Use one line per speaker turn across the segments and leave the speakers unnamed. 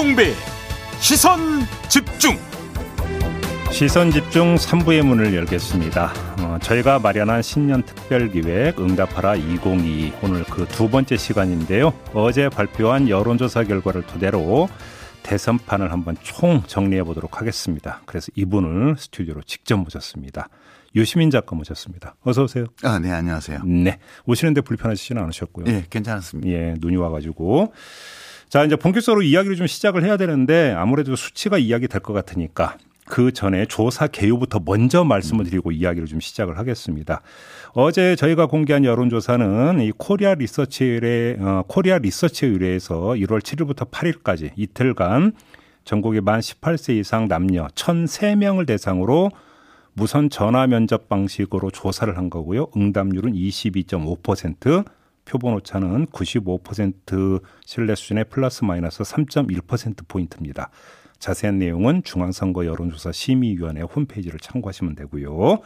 김종배 시선 집중
시선 집중 3부의 문을 열겠습니다. 어, 저희가 마련한 신년 특별 기획 응답하라 2022 오늘 그 두 번째 시간인데요. 어제 발표한 여론조사 결과를 토대로 대선판을 한번 총 정리해 보도록 하겠습니다. 그래서 이분을 스튜디오로 직접 모셨습니다. 유시민 작가 모셨습니다. 어서 오세요.
아, 네, 안녕하세요.
네. 오시는데 불편하시지는 않으셨고요.
예, 괜찮았습니다.
예, 눈이 와가지고. 자, 이제 본격적으로 이야기를 좀 시작을 해야 되는데 아무래도 수치가 이야기 될 것 같으니까 그 전에 조사 개요부터 먼저 말씀을 드리고 이야기를 좀 시작을 하겠습니다. 어제 저희가 공개한 여론조사는 이 코리아 리서치 의뢰, 어, 코리아 리서치 의뢰해서 1월 7일부터 8일까지 이틀간 전국의 만 18세 이상 남녀 1,003명을 대상으로 무선 전화 면접 방식으로 조사를 한 거고요. 응답률은 22.5%, 표본 오차는 95% 신뢰 수준의 플러스 마이너스 3.1% 포인트입니다. 자세한 내용은 중앙선거 여론조사 심의위원회 홈페이지를 참고하시면 되고요.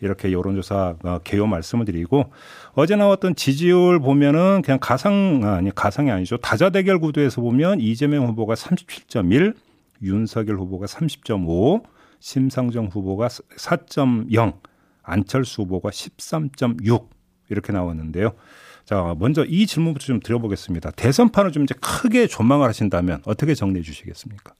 이렇게 여론조사 어, 개요 말씀을 드리고 어제 나왔던 지지율 보면은 그냥 가상 아니 가상이 아니죠 다자 대결 구도에서 보면 이재명 후보가 37.1, 윤석열 후보가 30.5, 심상정 후보가 4.0, 안철수 후보가 13.6 이렇게 나왔는데요. 자, 먼저 이 질문부터 좀 드려보겠습니다. 대선판을 좀 이제 크게 조망을 하신다면 어떻게 정리해 주시겠습니까?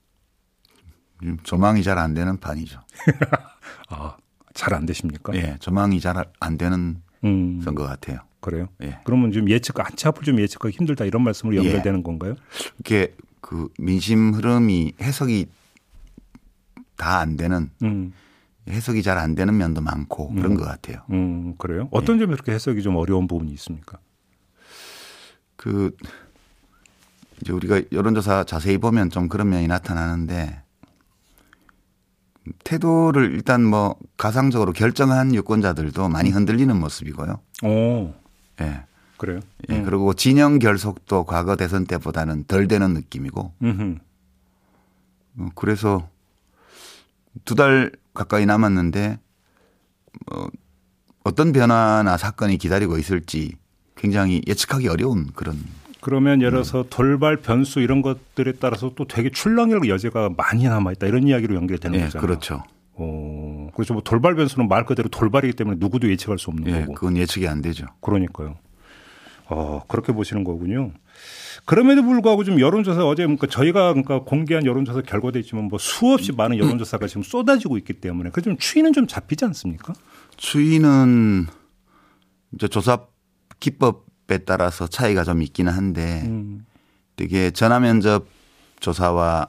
음, 조망이 잘 안 되는 판이죠.
아, 잘 안 되십니까?
예, 조망이 잘 안 되는
음,
선거 같아요.
그래요?
예.
그러면 좀 예측, 한치 앞을 좀 예측하기 힘들다 이런 말씀으로
예.
연결되는 건가요?
이게 그 민심 흐름이 해석이 다 안 되는
음,
해석이 잘 안 되는 면도 많고 그런 것 같아요.
음, 그래요? 어떤 점이 그렇게 해석이 좀 어려운 부분이 있습니까?
그 이제 우리가 여론조사 자세히 보면 좀 그런 면이 나타나는데 태도를 일단 뭐 가상적으로 결정한 유권자들도 많이 흔들리는 모습이고요.
오,
예.
그래요?
예, 그리고 진영 결속도 과거 대선 때보다는 덜 되는 느낌이고,
음,
어, 그래서 두 달 가까이 남았는데, 어, 어떤 변화나 사건이 기다리고 있을지 굉장히 예측하기 어려운 그런,
그러면 예를 들어서 돌발 변수 이런 것들에 따라서 또 되게 출렁일 여지가 많이 남아 있다 이런 이야기로 연결되는
예,
거잖아요.
그렇죠.
어, 그렇죠. 뭐 돌발 변수는 말 그대로 돌발이기 때문에 누구도 예측할 수 없는
예,
거고.
그건 예측이 안 되죠.
그러니까요. 어, 그렇게 보시는 거군요. 그럼에도 불구하고 좀 여론조사 어제 그러니까 저희가 그러니까 공개한 여론조사 결과도 있지만 뭐 수없이 많은 여론조사가 지금 쏟아지고 있기 때문에 그 좀 추이는 좀 잡히지 않습니까?
추이는 이제 조사 기법에 따라서 차이가 좀 있기는 한데,
음.
되게 전화 면접 조사와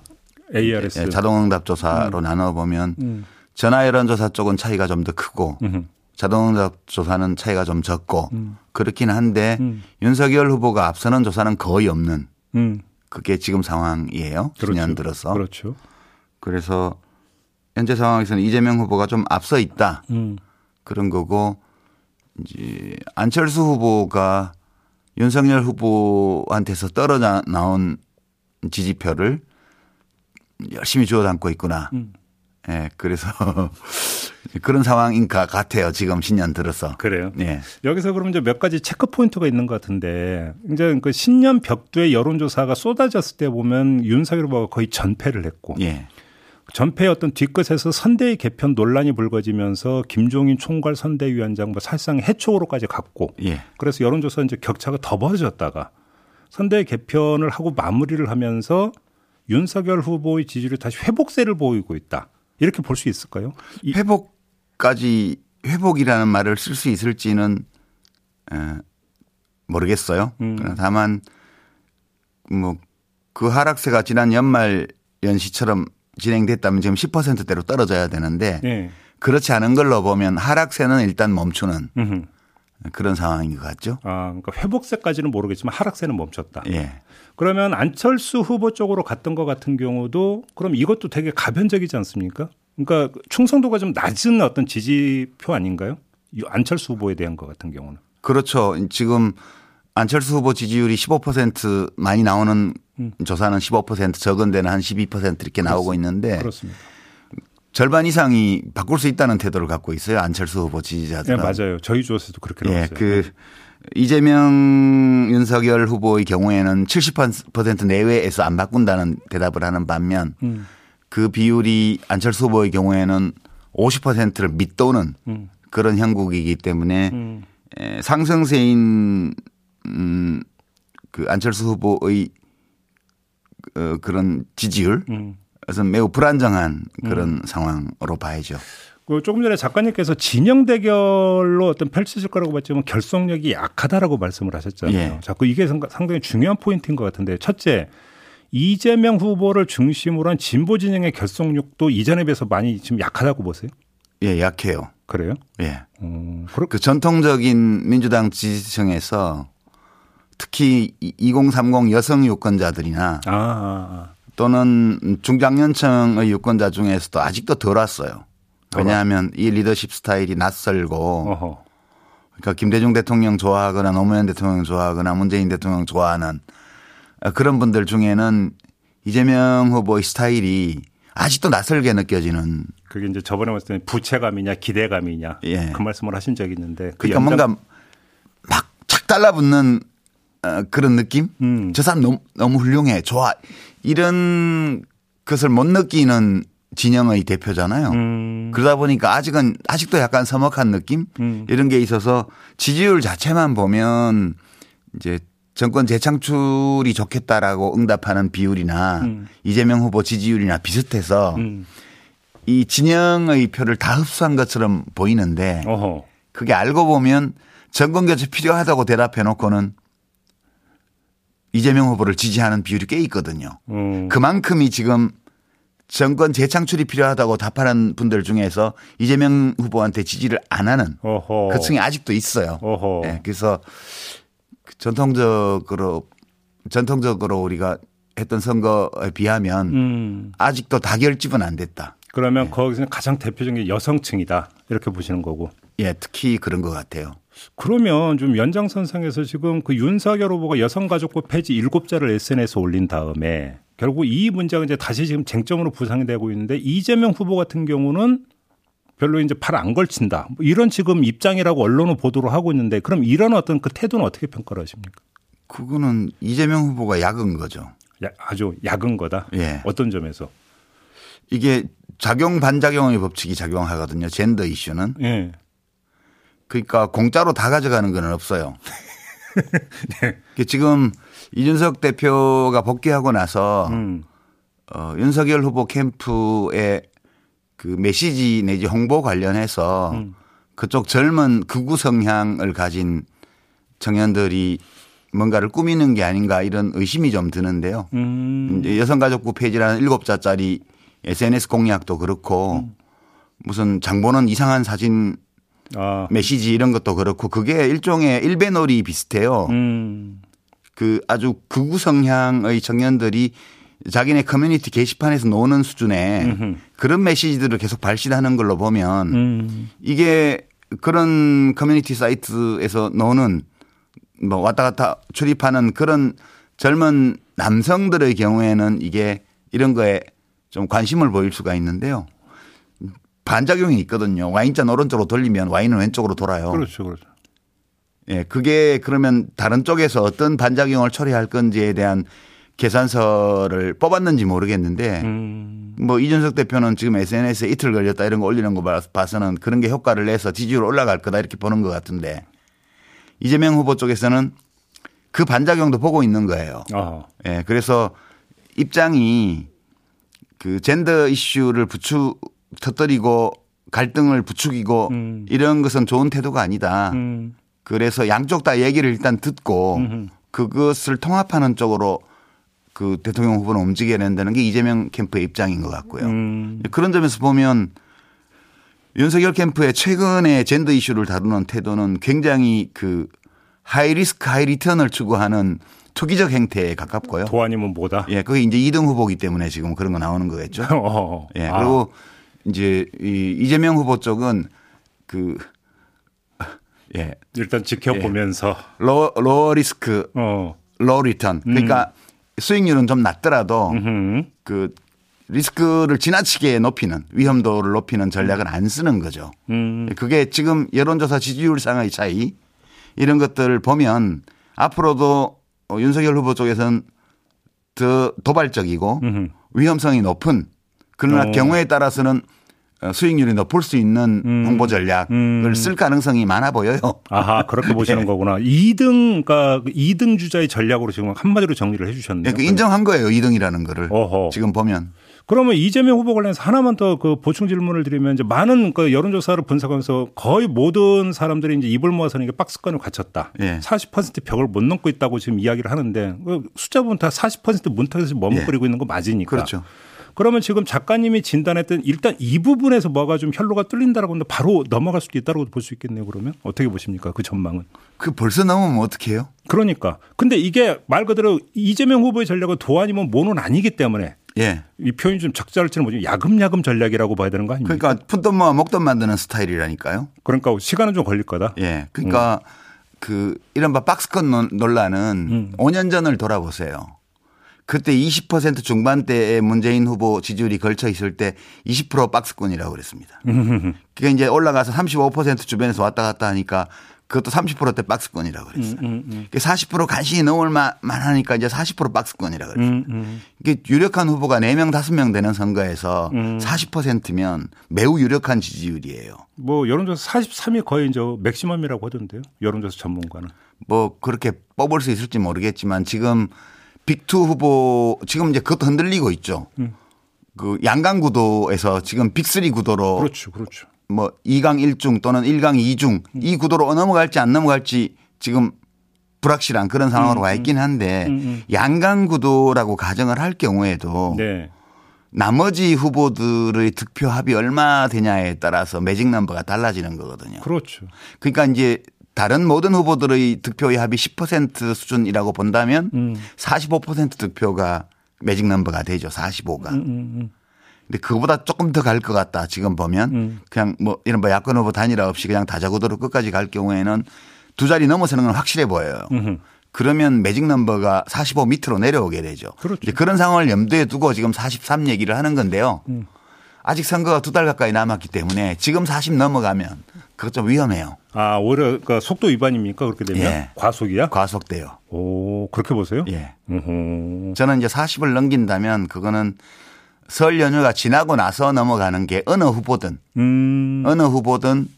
ARS.
예, 자동응답 조사로 나눠 보면
음.
전화 여론 조사 쪽은 차이가 좀 더 크고
음.
자동응답 조사는 차이가 좀 적고 그렇긴 한데
음.
윤석열 후보가 앞서는 조사는 거의 없는
음.
그게 지금 상황이에요.
그렇죠.
10년 들어서.
그렇죠.
그래서 현재 상황에서는 이재명 후보가 좀 앞서 있다.
음.
그런 거고 이제 안철수 후보가 윤석열 후보한테서 떨어져 나온 지지표를 열심히 주워 담고 있구나.
음.
예, 그래서 그런 상황인 것 같아요. 지금 신년 들어서.
그래요.
예.
여기서 그럼 이제 몇 가지 체크 포인트가 있는 것 같은데 이제 그 신년 벽두의 여론조사가 쏟아졌을 때 보면 윤석열 후보가 거의 전패를 했고
예.
전패의 어떤 뒤끝에서 선대위 개편 논란이 불거지면서 김종인 총괄 선대위원장 뭐 사실상 해촉으로까지 갔고
예.
그래서 여론조사 이제 격차가 더 벌어졌다가 선대위 개편을 하고 마무리를 하면서 윤석열 후보의 지지율이 다시 회복세를 보이고 있다. 이렇게 볼 수 있을까요? 이-
회복까지 회복이라는 말을 쓸 수 있을지는 에, 모르겠어요.
음.
다만 뭐 그 하락세가 지난 연말 연시처럼 진행됐다면 지금 10%대로 떨어져야 되는데
네.
그렇지 않은 걸로 보면 하락세는 일단 멈추는
음흠.
그런 상황인 것 같죠.
아, 그러니까 회복세까지는 모르겠지만 하락세는 멈췄다.
예.
그러면 안철수 후보 쪽으로 갔던 것 같은 경우도 그럼 이것도 되게 가변적이지 않습니까? 그러니까 충성도가 좀 낮은 어떤 지지표 아닌가요? 이 안철수 후보에 대한 것 같은 경우는.
그렇죠. 지금 안철수 후보 지지율이 15% 많이 나오는 조사는 15% 적은 데는 한 12% 이렇게 나오고 있는데
그렇습니다.
절반 이상이 바꿀 수 있다는 태도를 갖고 있어요. 안철수 후보
네,
지지자들은.
맞아요. 저희 조사에도 그렇게
예,
나왔어요.
그 이재명 윤석열 후보의 경우에는 70% 내외에서 안 바꾼다는 대답을 하는 반면
음.
그 비율이 안철수 후보의 경우에는 50%를 밑도는
음.
그런 형국이기 때문에
음.
에, 상승세인 음, 그 안철수 후보의 어, 그런 지지율
음.
그래서 매우 불안정한 그런 상황으로 봐야죠.
그 조금 전에 작가님께서 진영 대결로 어떤 펼쳐질 거라고 봤지만 결속력이 약하다라고 말씀을 하셨잖아요.
예.
자꾸 이게 상- 상당히 중요한 포인트인 것 같은데 첫째 이재명 후보를 중심으로 한 진보 진영의 결속력도 이전에 비해서 많이 지금 약하다고 보세요?
예, 약해요.
그래요?
예.
음, 그
전통적인 민주당 지지층에서 특히 2030 여성 유권자들이나
아, 아,
또는 중장년층의 유권자 중에서도 아직도 덜 왔어요. 왜냐하면 이 리더십 스타일이
아.
낯설고
어허.
그러니까 김대중 대통령 좋아하거나 노무현 대통령 좋아하거나 문재인 대통령 좋아하는 그런 분들 중에는 이재명 후보의 스타일이 아직도 낯설게 느껴지는
그게 이제 저번에 봤을 때 부채감이냐 기대감이냐
예.
그 말씀을 하신 적이 있는데 그
그러니까
연장-
뭔가 막 착 달라붙는 어, 그런 느낌?
음.
저 사람 너무, 너무 훌륭해. 좋아. 이런 것을 못 느끼는 진영의 대표잖아요.
음,
그러다 보니까 아직은 아직도 약간 서먹한 느낌
음.
이런 게 있어서 지지율 자체만 보면 이제 정권 재창출이 좋겠다라고 응답하는 비율이나
음.
이재명 후보 지지율이나 비슷해서
음.
이 진영의 표를 다 흡수한 것처럼 보이는데
어허.
그게 알고 보면 정권 교체 필요하다고 대답해 놓고는 이재명 후보를 지지하는 비율이 꽤 있거든요.
음.
그만큼이 지금 정권 재창출이 필요하다고 답하는 분들 중에서 이재명 후보한테 지지를 안 하는
어허.
그 층이 아직도 있어요. 예, 그래서 그 전통적으로 전통적으로 우리가 했던 선거에 비하면
음.
아직도 다결집은 안 됐다.
그러면 거기서 가장 대표적인 게 여성층이다 이렇게 보시는 거고.
예, 특히 그런 것 같아요.
그러면 좀 연장선상에서 지금 그 윤석열 후보가 여성가족부 폐지 일곱 자를 SNS에 올린 다음에 결국 이 문제가 이제 다시 지금 쟁점으로 부상이 되고 있는데 이재명 후보 같은 경우는 별로 이제 팔안 걸친다. 뭐 이런 지금 입장이라고 언론은 보도를 하고 있는데 그럼 이런 어떤 그 태도는 어떻게 평가를 하십니까?
그거는 이재명 후보가 약은 거죠.
야, 아주 약은 거다.
예.
어떤 점에서?
이게 작용 반작용의 법칙이 작용하거든요. 젠더 이슈는.
예.
그러니까 공짜로 다 가져가는 건 없어요.
네.
그 지금 이준석 대표가 복귀하고 나서
음.
어, 윤석열 후보 캠프의 그 메시지 내지 홍보 관련해서
음.
그쪽 젊은 극우 성향을 가진 청년들이 뭔가를 꾸미는 게 아닌가 이런 의심이 좀 드는데요.
음.
여성가족부 폐지라는 일곱 자짜리 SNS 공약도 그렇고
음.
무슨 장보는 이상한 사진
아.
메시지 이런 것도 그렇고 그게 일종의 일배놀이 비슷해요.
음.
그 아주 극우 성향의 청년들이 자기네 커뮤니티 게시판에서 노는 수준의
음흠.
그런 메시지들을 계속 발신하는 걸로 보면
음.
이게 그런 커뮤니티 사이트에서 노는 뭐 왔다 갔다 출입하는 그런 젊은 남성들의 경우에는 이게 이런 거에 좀 관심을 보일 수가 있는데요. 반작용이 있거든요. 와인잔 오른쪽으로 돌리면 와인은 왼쪽으로 돌아요.
그렇죠. 그렇죠.
예, 그게 그러면 다른 쪽에서 어떤 반작용을 처리할 건지에 대한 계산서를 뽑았는지 모르겠는데
음.
뭐 이준석 대표는 지금 SNS에 이틀 걸렸다 이런 거 올리는 거 봐- 봐서는 그런 게 효과를 내서 지지율 올라갈 거다 이렇게 보는 것 같은데 이재명 후보 쪽에서는 그 반작용도 보고 있는 거예요.
아.
예, 그래서 입장이 그 젠더 이슈를 부추 터뜨리고 갈등을 부추기고
음.
이런 것은 좋은 태도가 아니다.
음.
그래서 양쪽 다 얘기를 일단 듣고
음흠.
그것을 통합하는 쪽으로 그 대통령 후보는 움직여야 된다는 게 이재명 캠프의 입장인 것 같고요.
음.
그런 점에서 보면 윤석열 캠프의 최근의 젠더 이슈를 다루는 태도는 굉장히 그 high risk high return을 추구하는 투기적 행태에 가깝고요.
도 아니면 모다.
예, 그게 이제 2등 후보기 때문에 지금 그런 거 나오는 거겠죠.
어.
예,
아.
그리고 이제 이 이재명 후보 쪽은 그 예,
일단 지켜보면서
low, low risk,
어.
low return. 그러니까 수익률은 좀 낮더라도
음.
그 리스크를 지나치게 높이는 위험도를 높이는 전략은 안 쓰는 거죠.
음.
그게 지금 여론조사 지지율 상의 차이 이런 것들을 보면 앞으로도 어, 윤석열 후보 쪽에서는 더 도발적이고
음흠.
위험성이 높은 그러나
어.
경우에 따라서는 어, 수익률이 높을 수 있는
음.
홍보 전략을
음.
쓸 가능성이 많아 보여요.
아하 그렇게 보시는
예.
거구나. 2등 그러니까 2등 주자의 전략으로 지금 한마디로 정리를 해 주셨네요.
예, 그 인정한 거예요. 2등이라는 거를.
어허.
지금 보면.
그러면 이재명 후보 관련해서 하나만 더 그 보충 질문을 드리면 이제 많은 그 여론조사를 분석하면서 거의 모든 사람들이 이제 입을 모아서는 이게 박스권을 갖췄다.
예.
40% 벽을 못 넘고 있다고 지금 이야기를 하는데 그 숫자 보면 다 40% 문턱에서 머뭇거리고 있는 거 맞으니까.
예. 그렇죠.
그러면 지금 작가님이 진단했던 일단 이 부분에서 뭐가 좀 혈로가 뚫린다라고 하는데 바로 넘어갈 수도 있다고 볼 수 있겠네요. 그러면 어떻게 보십니까? 그 전망은.
그 벌써 넘으면 어떡해요?
그러니까. 근데 이게 말 그대로 이재명 후보의 전략은 도안이면 모는 아니기 때문에
예.
이 표현이 좀 적절할지는 모르지만 야금야금 전략이라고 봐야 되는 거 아닙니까?
그러니까 푼돈 모아 목돈 만드는 스타일이라니까요.
그러니까 시간은 좀 걸릴 거다.
예. 그러니까 그 이른바 박스권 논- 논란은
음.
5년 전을 돌아보세요. 그때 20% 중반대에 문재인 후보 지지율이 걸쳐 있을 때 20% 박스권이라고 그랬습니다. 그게 이제 올라가서 35% 주변에서 왔다 갔다 하니까 그것도 30%대 박스권이라고 그랬어요.
음,
그게 40% 간신히 넘을 만- 만하니까 이제 40% 박스권이라고 그랬어요.
음, 음.
이게 유력한 후보가 4명, 5명 되는 선거에서
음.
40%면 매우 유력한 지지율이에요.
뭐 여론조사 43이 거의 이제 맥시멈이라고 하던데요. 여론조사 전문가는.
뭐 그렇게 뽑을 수 있을지 모르겠지만 지금 빅투 후보 지금 이제 그것도 흔들리고 있죠. 그 양강 구도에서 지금 빅3 구도로
그렇죠, 그렇죠.
뭐 2강 1중 또는 1강 2중 이 구도로 넘어갈지 안 넘어갈지 지금 불확실한 그런 상황으로 와 있긴 한데 양강 구도라고 가정을 할 경우에도
네.
나머지 후보들의 득표 합이 얼마 되냐에 따라서 매직 넘버가 달라지는 거거든요.
그렇죠.
그러니까 이제 다른 모든 후보들의 득표의 합이 10% 수준이라고 본다면
음.
45% 득표가 매직 넘버가 되죠. 45가.
음, 음.
근데 그거보다 조금 더 갈 것 같다. 지금 보면
음.
그냥 뭐 이런 뭐 야권 후보 단일화 없이 그냥 다자구도로 끝까지 갈 경우에는 두 자리 넘어서는 건 확실해 보여요.
음흠.
그러면 매직 넘버가 45 밑으로 내려오게 되죠.
그렇죠.
그런 상황을 염두에 두고 지금 43 얘기를 하는 건데요.
음.
아직 선거가 두 달 가까이 남았기 때문에 지금 40 넘어가면 그것 좀 위험해요.
아, 오히려 그러니까 속도 위반입니까? 그렇게 되면
예.
과속이야?
과속돼요.
오, 그렇게 보세요?
예.
음흠.
저는 이제 40을 넘긴다면 그거는 설 연휴가 지나고 나서 넘어가는 게 어느 후보든
음.
어느 후보든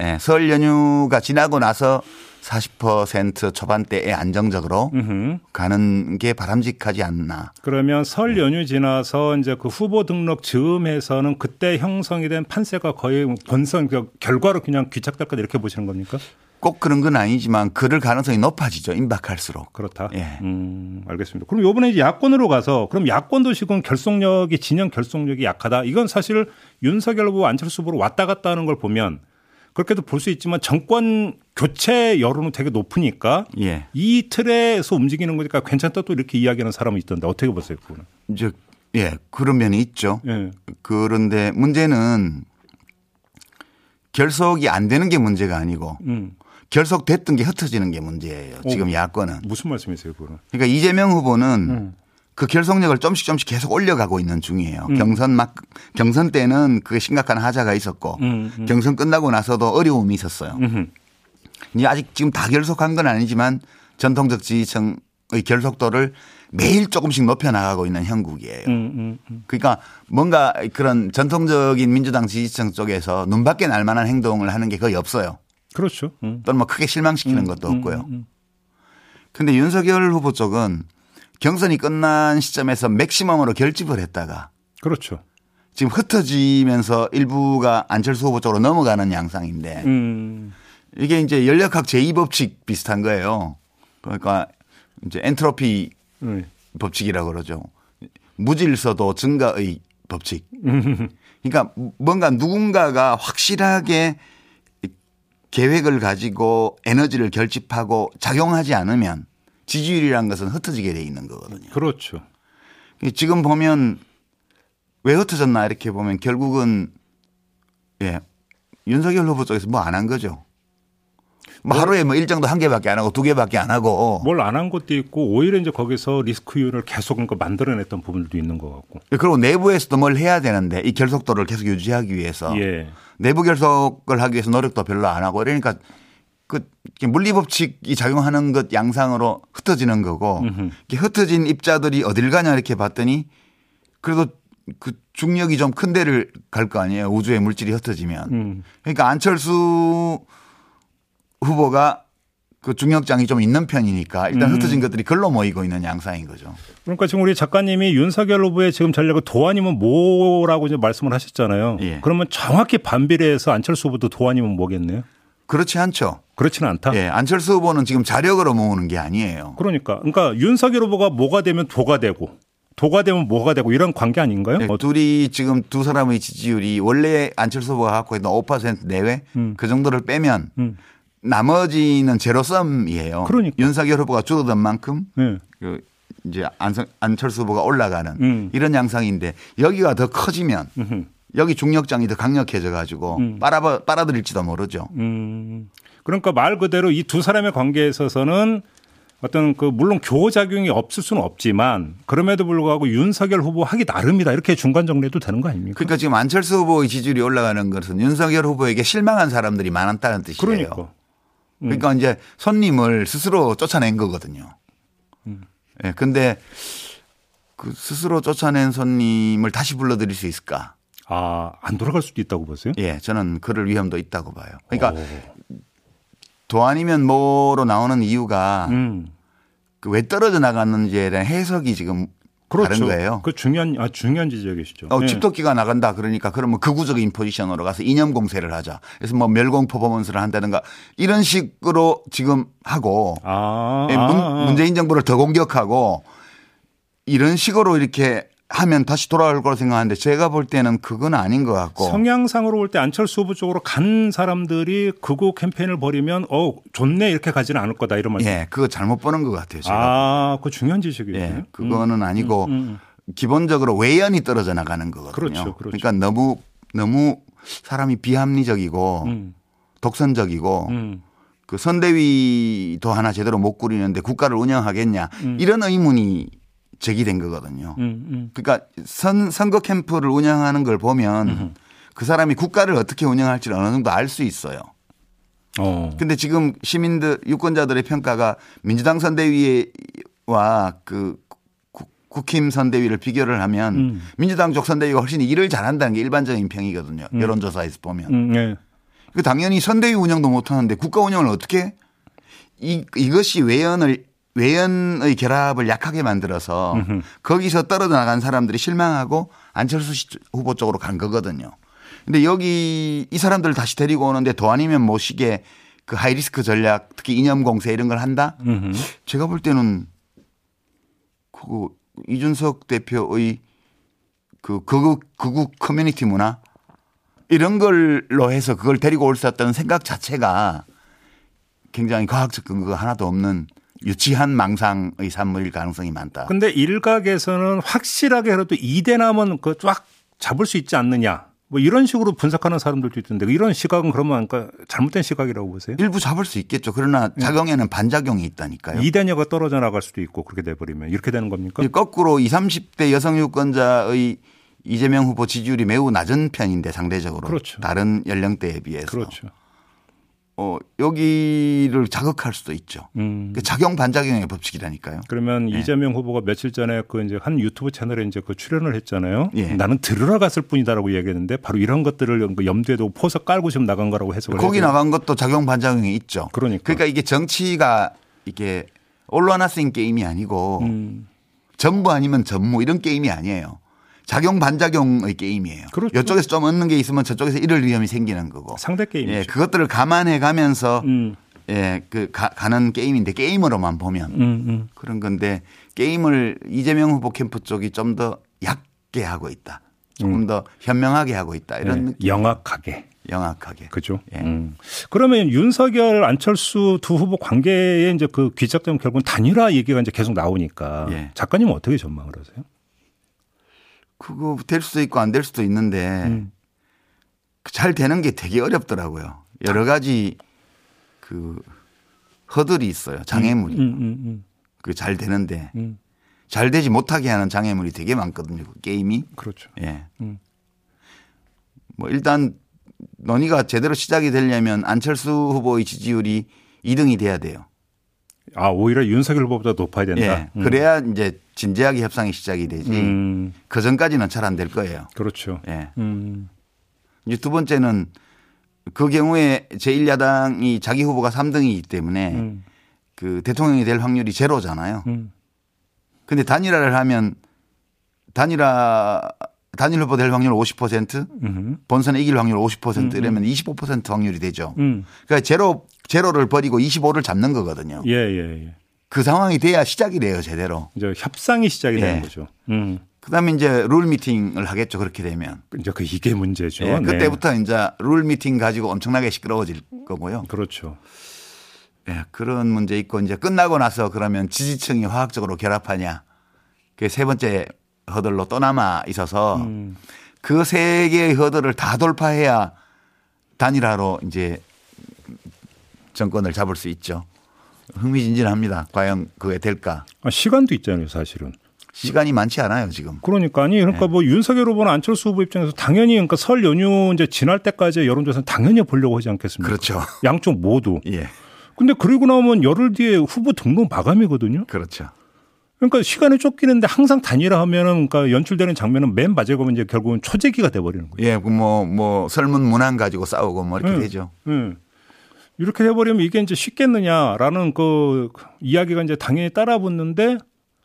예, 설 연휴가 지나고 나서 40% 초반대에 안정적으로
음흠.
가는 게 바람직하지 않나.
그러면 설 연휴 지나서 이제 그 후보 등록 즈음에서는 그때 형성이 된 판세가 거의 본선 그 결과로 그냥 귀착될 거다 이렇게 보시는 겁니까?
꼭 그런 건 아니지만 그럴 가능성이 높아지죠. 임박할수록.
그렇다.
예.
음, 알겠습니다. 그럼 요번에 이제 야권으로 가서 그럼 야권도 지금 결속력이 진영 결속력이 약하다. 이건 사실 윤석열 후보 안철수 후보로 왔다 갔다 하는 걸 보면 그렇게도 볼 수 있지만 정권 교체 여론은 되게 높으니까
예.
이 틀에서 움직이는 거니까 괜찮다 또 이렇게 이야기하는 사람은 있던데 어떻게 보세요, 그거는?
이제 예, 그런 면이 있죠.
예.
그런데 문제는 결속이 안 되는 게 문제가 아니고
음.
결속됐던 게 흩어지는 게 문제예요. 지금
오.
야권은.
무슨 말씀이세요, 그거는?
그러니까 이재명 후보는
음.
그 결속력을 좀씩 좀씩 계속 올려가고 있는 중이에요.
음.
경선 막 경선 때는 그게 심각한 하자가 있었고
음, 음.
경선 끝나고 나서도 어려움이 있었어요. 이제 아직 지금 다 결속한 건 아니지만 전통적 지지층의 결속도를 매일 조금씩 높여 나가고 있는 형국이에요.
음, 음, 음.
그러니까 뭔가 그런 전통적인 민주당 지지층 쪽에서 눈밖에 날 만한 행동을 하는 게 거의 없어요.
그렇죠. 음.
또는 뭐 크게 실망시키는 것도
음,
없고요. 근데 윤석열 후보 쪽은 경선이 끝난 시점에서 맥시멈으로 결집을 했다가
그렇죠.
지금 흩어지면서 일부가 안철수 후보 쪽으로 넘어가는 양상인데
음.
이게 이제 연력학 제2법칙 비슷한 거예요. 그러니까 이제 엔트로피
네.
법칙이라고 그러죠. 무질서도 증가의 법칙. 그러니까 뭔가 누군가가 확실하게 계획을 가지고 에너지를 결집하고 작용하지 않으면 지지율이라는 것은 흩어지게 돼 있는 거거든요.
그렇죠.
지금 보면 왜 흩어졌나 이렇게 보면 결국은 예 윤석열 후보 쪽에서 뭐 안 한 거죠. 뭐 하루에 뭐 일정도 한 개밖에 안 하고 두 개밖에 안 하고
뭘 안 한 것도 있고 오히려 이제 거기서 리스크율을 계속 그러니까 만들어냈던 부분들도 있는 것 같고.
그리고 내부에서도 뭘 해야 되는데 이 결속도를 계속 유지하기 위해서
예.
내부 결속을 하기 위해서 노력도 별로 안 하고 그러니까 그 물리 법칙이 작용하는 것 양상으로 흩어지는 거고 이렇게 흩어진 입자들이 어딜 가냐 이렇게 봤더니 그래도 그 중력이 좀 큰 데를 갈 거 아니에요. 우주의 물질이 흩어지면.
음.
그러니까 안철수 후보가 그 중력장이 좀 있는 편이니까 일단
음.
흩어진 것들이 글로 모이고 있는 양상인 거죠.
그러니까 지금 우리 작가님이 윤석열 후보의 지금 전략을 도안이면 뭐라고 이제 말씀을 하셨잖아요.
예.
그러면 정확히 반비례해서 안철수 후보도 도안이면 뭐겠네요.
그렇지 않죠.
그렇지는 않다.
예, 안철수 후보는 지금 자력으로 모으는 게 아니에요.
그러니까 그러니까 윤석열 후보가 뭐가 되면 도가 되고 도가 되면 뭐가 되고 이런 관계 아닌가요?
예,
어,
둘이 지금 두 사람의 지지율이 원래 안철수 후보가 갖고 있는 5% 내외 그 정도를 빼면
음.
나머지는 제로섬이에요.
그러니까.
윤석열 후보가 줄어든 만큼
네.
그 이제 안성, 안철수 후보가 올라가는
음.
이런 양상인데 여기가 더 커지면
음흠.
여기 중력장이 더 강력해져 가지고 빨아 빨아들일지도 모르죠.
음. 그러니까 말 그대로 이 두 사람의 관계에 있어서는 어떤 그 물론 교작용이 없을 수는 없지만 그럼에도 불구하고 윤석열 후보 하기 나름이다 이렇게 중간 정리해도 되는 거 아닙니까?
그러니까 지금 안철수 후보의 지지율이 올라가는 것은 윤석열 후보에게 실망한 사람들이 많았다는 뜻이에요.
그러니까.
그러니까 이제 손님을 스스로 쫓아낸 거거든요. 예. 근데 그 스스로 쫓아낸 손님을 다시 불러들일 수 있을까?
아, 안 돌아갈 수도 있다고 보세요?
예, 저는 그럴 위험도 있다고 봐요. 그러니까
오.
도안이면 뭐로 나오는 이유가
음.
그 왜 떨어져 나갔는지에 대한 해석이 지금
그렇죠.
다른 거예요.
그 중요한 아 중요한 지적이시죠.
어,
예.
집토끼가 나간다 그러니까 그러면 극우적인 포지션으로 가서 이념 공세를 하자. 그래서 뭐 멸공 퍼포먼스를 한다든가 이런 식으로 지금 하고
아,
예,
아,
문,
아.
문재인 정부를 더 공격하고 이런 식으로 이렇게 하면 다시 돌아올 거라 생각하는데 제가 볼 때는 그건 아닌 것 같고
성향상으로 볼 때 안철수 후보 쪽으로 간 사람들이 극우 캠페인을 벌이면 어 좋네 이렇게 가지는 않을 거다 이런 말씀.
예, 그거 잘못 보는 것 같아요. 제가.
아, 그 중요한 지적이죠.
예, 그거는 아니고
음,
기본적으로 외연이 떨어져 나가는 거거든요.
그렇죠, 그렇죠.
러니까 너무 너무 사람이 비합리적이고
음,
독선적이고
음.
그 선대위도 하나 제대로 못 꾸리는데 국가를 운영하겠냐 이런 의문이 제기된 거거든요.
음, 음.
그러니까 선, 선거 캠프를 운영하는 걸 보면 그 사람이 국가를 어떻게 운영할지를 어느 정도 알 수 있어요.
어.
근데 지금 시민들 유권자들의 평가가 민주당 선대위와 그 국- 국힘 선대위를 비교를 하면
음.
민주당 쪽 선대위가 훨씬 일을 잘한다는 게 일반적인 평이거든요. 여론조사에서 보면.
음, 예.
그 당연히 선대위 운영도 못 하는데 국가 운영을 어떻게 해? 이 이것이 외연을 외연의 결합을 약하게 만들어서 거기서 떨어져 나간 사람들이 실망하고 안철수 씨 후보 쪽으로 간 거거든요. 근데 여기 이 사람들을 다시 데리고 오는데 더 아니면 모시게 그 high risk 전략 특히 이념 공세 이런 걸 한다?
음흠.
제가 볼 때는 그 이준석 대표의 그 극우 극우 커뮤니티 문화 이런 걸로 해서 그걸 데리고 올 수 있다는 생각 자체가 굉장히 과학적 근거가 하나도 없는 유치한 망상의 산물일 가능성이 많다.
근데 일각에서는 확실하게 그래도 이대남은 그 쫙 잡을 수 있지 않느냐. 뭐 이런 식으로 분석하는 사람들도 있던데 이런 시각은 그러면 그러니까 잘못된 시각이라고 보세요?
일부 잡을 수 있겠죠. 그러나 작용에는 반작용이 있다니까요.
이대녀가 떨어져 나갈 수도 있고 그렇게 돼버리면 이렇게 되는 겁니까?
거꾸로 20, 30대 여성 유권자의 이재명 후보 지지율이 매우 낮은 편인데 상대적으로
그렇죠.
다른 연령대에 비해서
그렇죠.
어, 여기를 자극할 수도 있죠.
음.
그 작용 반작용의 법칙이라니까요.
그러면
네.
이재명 후보가 며칠 전에 그 이제 한 유튜브 채널에 이제 그 출연을 했잖아요.
예.
나는 들으러 갔을 뿐이다라고 얘기했는데 바로 이런 것들을 그 염두에 두고 포서 깔고 지금 나간 거라고 해석을
거기
돼요.
나간 것도 작용 반작용이 있죠.
그러니까.
그러니까 이게 정치가 이게 올라나싱 게임이 아니고
음.
전부 아니면 전무 이런 게임이 아니에요. 작용 반작용의 게임이에요.
그렇죠.
이쪽에서 좀 얻는 게 있으면 저쪽에서 잃을 위험이 생기는 거고.
상대 게임이죠.
예, 그것들을 감안해 가면서
음.
예, 그 가, 가는 게임인데 게임으로만 보면
음, 음.
그런 건데 게임을 이재명 후보 캠프 쪽이 좀 더 얕게 하고 있다. 조금 더 현명하게 하고 있다. 이런
네. 영악하게.
영악하게.
그죠.
예.
음. 그러면 윤석열, 안철수 두 후보 관계에 이제 그 귀착점 결국은 단일화 얘기가 이제 계속 나오니까
예.
작가님은 어떻게 전망을 하세요?
그거 될 수도 있고 안 될 수도 있는데
음.
잘 되는 게 되게 어렵더라고요. 여러 가지 그 허들이 있어요. 장애물이.
음, 음, 음.
그잘 되는데
음.
잘 되지 못하게 하는 장애물이 되게 많거든요. 그 게임이.
그렇죠.
예.
음.
뭐 일단 논의가 제대로 시작이 되려면 안철수 후보의 지지율이 2등이 돼야 돼요.
아 오히려 윤석열 후보보다 높아야 된다.
예. 그래야 이제 진지하게 협상이 시작이 되지.
음,
그 전까지는 잘 안 될 거예요.
그렇죠.
예.
음,
이제 두 번째는 그 경우에 제1야당이 자기 후보가 3등이기 때문에
음,
그 대통령이 될 확률이 제로잖아요.
음.
근데 단일화를 하면 단일화 단일 후보 될 확률 50%
음,
본선에 이길 확률 50% 이러면 25% 확률이 되죠.
음.
그러니까 제로 제로를 버리고 25를 잡는 거거든요.
예, 예, 예.
그 상황이 돼야 시작이 돼요, 제대로.
이제 협상이 시작이 되는
예.
거죠. 음.
그다음에 이제 룰 미팅을 하겠죠. 그렇게 되면.
이제 그 이게 문제죠.
예,
네.
그때부터 이제 룰 미팅 가지고 엄청나게 시끄러워질 거고요.
그렇죠.
예, 그런 문제 있고 이제 끝나고 나서 그러면 지지층이 화학적으로 결합하냐. 그게 세 번째 허들로 또 남아 있어서
음.
그세 개의 허들을 다 돌파해야 단일화로 이제 정권을 잡을 수 있죠. 흥미진진합니다. 과연 그게 될까?
아, 시간도 있잖아요, 사실은.
시간이 많지 않아요, 지금.
그러니까 아니
네.
그러니까 뭐 윤석열 후보나 안철수 후보 입장에서 당연히 그러니까 설 연휴 이제 지날 때까지 여론조사는 당연히 보려고 하지 않겠습니까?
그렇죠.
양쪽 모두.
예.
근데 그리고 나면 열흘 뒤에 후보 등록 마감이거든요.
그렇죠.
그러니까 시간이 쫓기는데 항상 단일화하면은 그러니까 연출되는 장면은 맨 마지막에 이제 결국은 초재기가 돼버리는 거예요.
예, 뭐, 뭐, 설문 문항 가지고 싸우고 뭐 이렇게
음.
되죠.
예. 이렇게 해버리면 이게 이제 쉽겠느냐라는 그 이야기가 이제 당연히 따라붙는데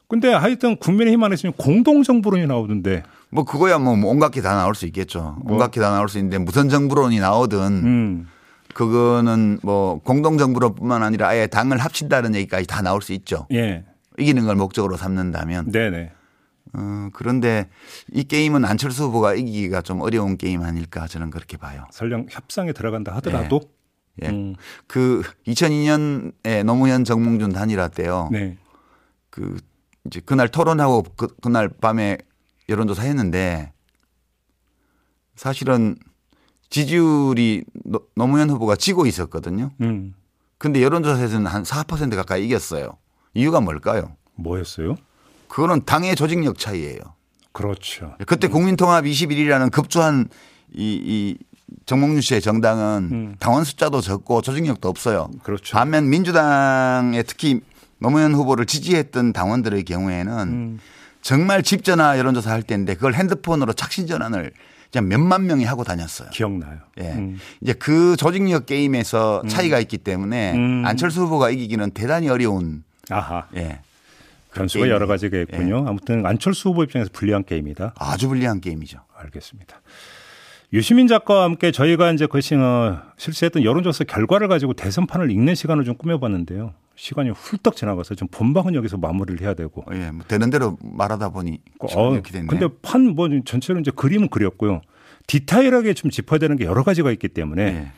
근데 하여튼 국민의힘 안에서는 공동정부론이 나오던데
뭐 그거야 뭐 온갖 게 다 나올 수 있겠죠. 온갖 게 다 나올 수 있는데 무슨 정부론이 나오든
음.
그거는 뭐 공동정부론뿐만 아니라 아예 당을 합친다는 얘기까지 다 나올 수 있죠.
예.
이기는 걸 목적으로 삼는다면.
네네.
어, 그런데 이 게임은 안철수 후보가 이기기가 좀 어려운 게임 아닐까 저는 그렇게 봐요.
설령 협상에 들어간다 하더라도
예.
음.
그 2002년에 노무현 정몽준 단일화 때요.
네.
그 이제 그날 토론하고 그, 그날 밤에 여론조사 했는데 사실은 지지율이 노- 노무현 후보가 지고 있었거든요.
음. 근데
여론조사에서는 한 4% 가까이 이겼어요. 이유가 뭘까요?
뭐였어요?
그거는 당의 조직력 차이예요.
그렇죠.
그때 국민통합 21이라는 급조한 이, 이 정몽준 씨의 정당은
음.
당원 숫자도 적고 조직력도 없어요.
그렇죠.
반면 민주당에 특히 노무현 후보를 지지했던 당원들의 경우에는
음.
정말 집전화 여론조사 할 때인데 그걸 핸드폰으로 착신 전환을 그냥 몇만 명이 하고 다녔어요.
기억나요.
예.
음.
이제 그 조직력 게임에서 차이가 있기 때문에
음.
안철수 후보가 이기기는 대단히 어려운
아하.
예.
변수가. 여러 가지가 있군요. 아무튼 안철수 후보 입장에서 불리한 게임이다.
아주 불리한 게임이죠.
알겠습니다. 유시민 작가와 함께 저희가 이제 그 시- 어, 실시했던 여론조사 결과를 가지고 대선판을 읽는 시간을 좀 꾸며봤는데요. 시간이 훌떡 지나가서 좀 본방은 여기서 마무리를 해야 되고.
예. 뭐 되는 대로 말하다 보니
어,
이렇게 됐네요.
근데 판 뭐 전체로 이제 그림은 그렸고요. 디테일하게 좀 짚어야 되는 게 여러 가지가 있기 때문에
예.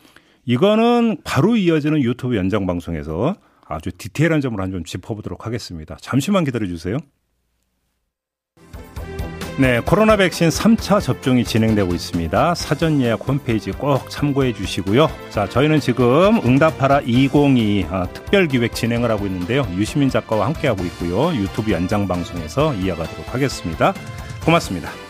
이거는 바로 이어지는 유튜브 연장 방송에서 아주 디테일한 점을 한 좀 짚어보도록 하겠습니다. 잠시만 기다려 주세요. 네, 코로나 백신 3차 접종이 진행되고 있습니다. 사전 예약 홈페이지 꼭 참고해 주시고요. 자, 저희는 지금 응답하라 2022 아, 특별 기획 진행을 하고 있는데요. 유시민 작가와 함께 하고 있고요. 유튜브 연장 방송에서 이어가도록 하겠습니다. 고맙습니다.